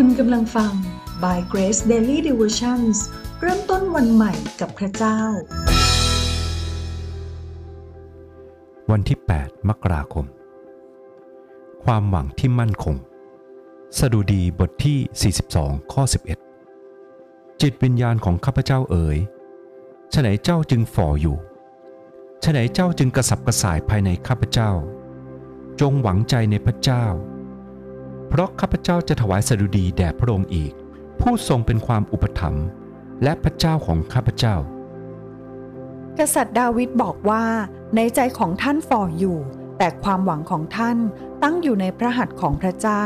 คุณกำลังฟัง By Grace Daily Devotions เริ่มต้นวันใหม่กับพระเจ้า วันที่ 8 มกราคม ความหวังที่มั่นคง สดุดีบทที่ 42 ข้อ 11 จิตวิญญาณของข้าพเจ้าเอ๋ยฉะไหนเจ้าจึงฝ่ออยู่ฉะไหนเจ้าจึงกระสับกระส่ายภายในข้าพเจ้า จงหวังใจในพระเจ้า เพราะข้าพเจ้าจะถวายสดุดีแด่พระองค์อีก ผู้ทรงเป็นความอุปถัมภ์และพระเจ้าของข้าพเจ้า กษัตริย์ดาวิดบอกว่า ในใจของท่านฝ่ออยู่ แต่ความหวังของท่านตั้งอยู่ในพระหัตถ์ของพระเจ้า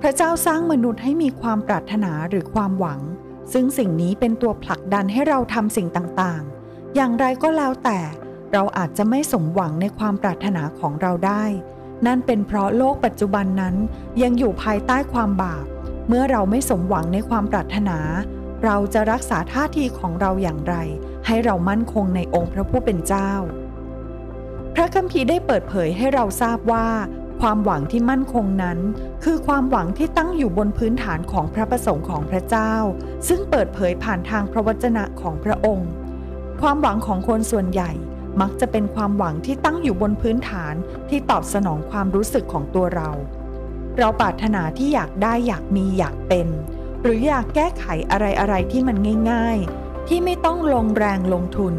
พระเจ้าสร้างมนุษย์ให้มีความปรารถนาหรือความหวัง ซึ่งสิ่งนี้เป็นตัวผลักดันให้เราทำสิ่งต่างๆ อย่างไรก็แล้วแต่เราอาจจะไม่สมหวังในความปรารถนาของเราได้ นั่นเป็นเพราะโลกปัจจุบันนั้นยังอยู่ภายใต้ความบาป เมื่อเราไม่สมหวังในความปรารถนา เราจะรักษาท่าทีของเราอย่างไร ให้เรามั่นคงในองค์พระผู้เป็นเจ้า พระคัมภีร์ได้เปิดเผยให้เราทราบว่า ความหวังที่มั่นคงนั้น คือความหวังที่ตั้งอยู่บนพื้นฐานของพระประสงค์ของพระเจ้า ซึ่งเปิดเผยผ่านทางพระวจนะของพระองค์ ความหวังของคนส่วนใหญ่ มักจะเป็นความหวังที่ตั้งอยู่บนพื้นฐานที่ตอบสนองความรู้สึกของตัวเรา เราปรารถนาที่อยากได้อยากมีอยากเป็น หรืออยากแก้ไขอะไรอะไรที่มันง่าย ๆ ที่ไม่ต้องลงแรงลงทุน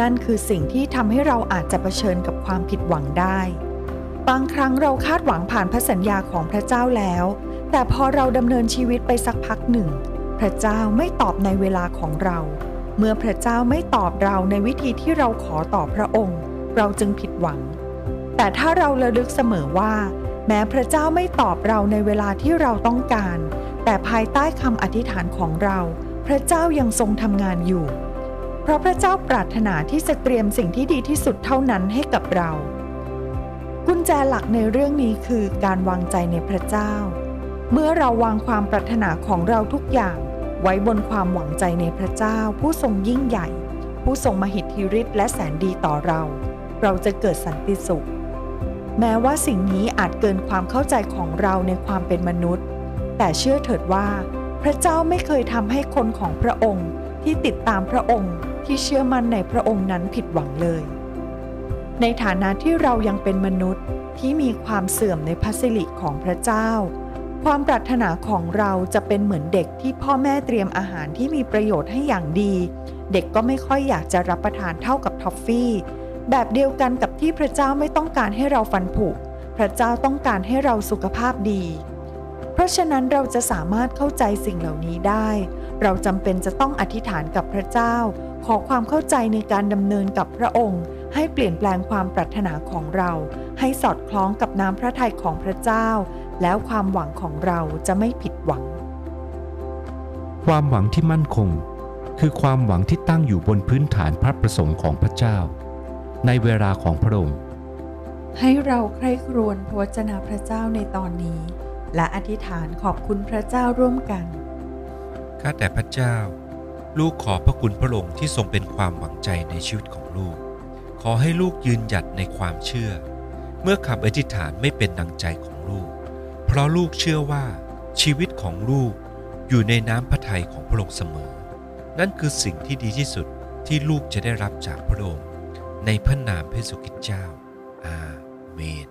นั่นคือสิ่งที่ทำให้เราอาจจะเผชิญกับความผิดหวังได้ บางครั้งเราคาดหวังผ่านพระสัญญาของพระเจ้าแล้ว แต่พอเราดำเนินชีวิตไปสักพักหนึ่ง พระเจ้าไม่ตอบในเวลาของเรา เมื่อพระเจ้าไม่ตอบเราในวิธีที่เราขอต่อพระองค์ เราจึงผิดหวัง แต่ถ้าเราระลึกเสมอว่า แม้พระเจ้าไม่ตอบเราในเวลาที่เราต้องการ แต่ภายใต้คำอธิษฐานของเรา พระเจ้ายังทรงทำงานอยู่ เพราะพระเจ้าปรารถนาที่จะเตรียมสิ่งที่ดีที่สุดเท่านั้นให้กับเรา กุญแจหลักในเรื่องนี้คือการวางใจในพระเจ้า เมื่อเราวางความปรารถนาของเราทุกอย่าง ไว้บนความหวังใจในพระเจ้า ผู้ทรงยิ่งใหญ่ ผู้ทรงมหิทธิฤทธิ์และแสนดีต่อเรา เราจะเกิดสันติสุข แม้ว่าสิ่งนี้อาจเกินความเข้าใจของเราในความเป็นมนุษย์ แต่เชื่อเถิดว่า พระเจ้าไม่เคยทำให้คนของพระองค์ที่ติดตามพระองค์ที่เชื่อมั่นในพระองค์นั้นผิดหวังเลย ในฐานะที่เรายังเป็นมนุษย์ที่มีความเสื่อมในพระสิริของพระเจ้า ความปรารถนาของเราจะเป็นเหมือนเด็กที่พ่อแม่เตรียมอาหารที่มีประโยชน์ให้อย่างดี เด็กก็ไม่ค่อยอยากจะรับประทานเท่ากับท็อฟฟี่ แบบเดียวกันกับที่พระเจ้าไม่ต้องการให้เราฟันผุ พระเจ้าต้องการให้เราสุขภาพดี เพราะฉะนั้นเราจะสามารถเข้าใจสิ่งเหล่านี้ได้ เราจำเป็นจะต้องอธิษฐานกับพระเจ้า ขอความเข้าใจในการดำเนินกับพระองค์ ให้เปลี่ยนแปลงความปรารถนาของเรา ให้สอดคล้องกับน้ำพระทัยของพระเจ้า แล้วความหวังของเราจะไม่ผิดหวัง ความหวังที่มั่นคง คือความหวังที่ตั้งอยู่บนพื้นฐานพระประสงค์ของพระเจ้า ในเวลาของพระองค์ ให้เราใคร่ครวญพระวจนะพระเจ้าในตอนนี้ และอธิษฐานขอบคุณพระเจ้าร่วมกัน ข้าแต่พระเจ้า ลูกขอพระคุณพระองค์ที่ทรงเป็นความหวังใจในชีวิตของลูก ขอให้ลูกยืนหยัดในความเชื่อ เมื่อคำอธิษฐานไม่เป็นดังใจของลูก เพราะลูกเชื่อว่าชีวิตของลูกอยู่ในน้ำพระทัยของพระองค์เสมอ นั่นคือสิ่งที่ดีที่สุดที่ลูกจะได้รับจากพระองค์ในพระนามพระเยซูคริสต์เจ้า อาเมน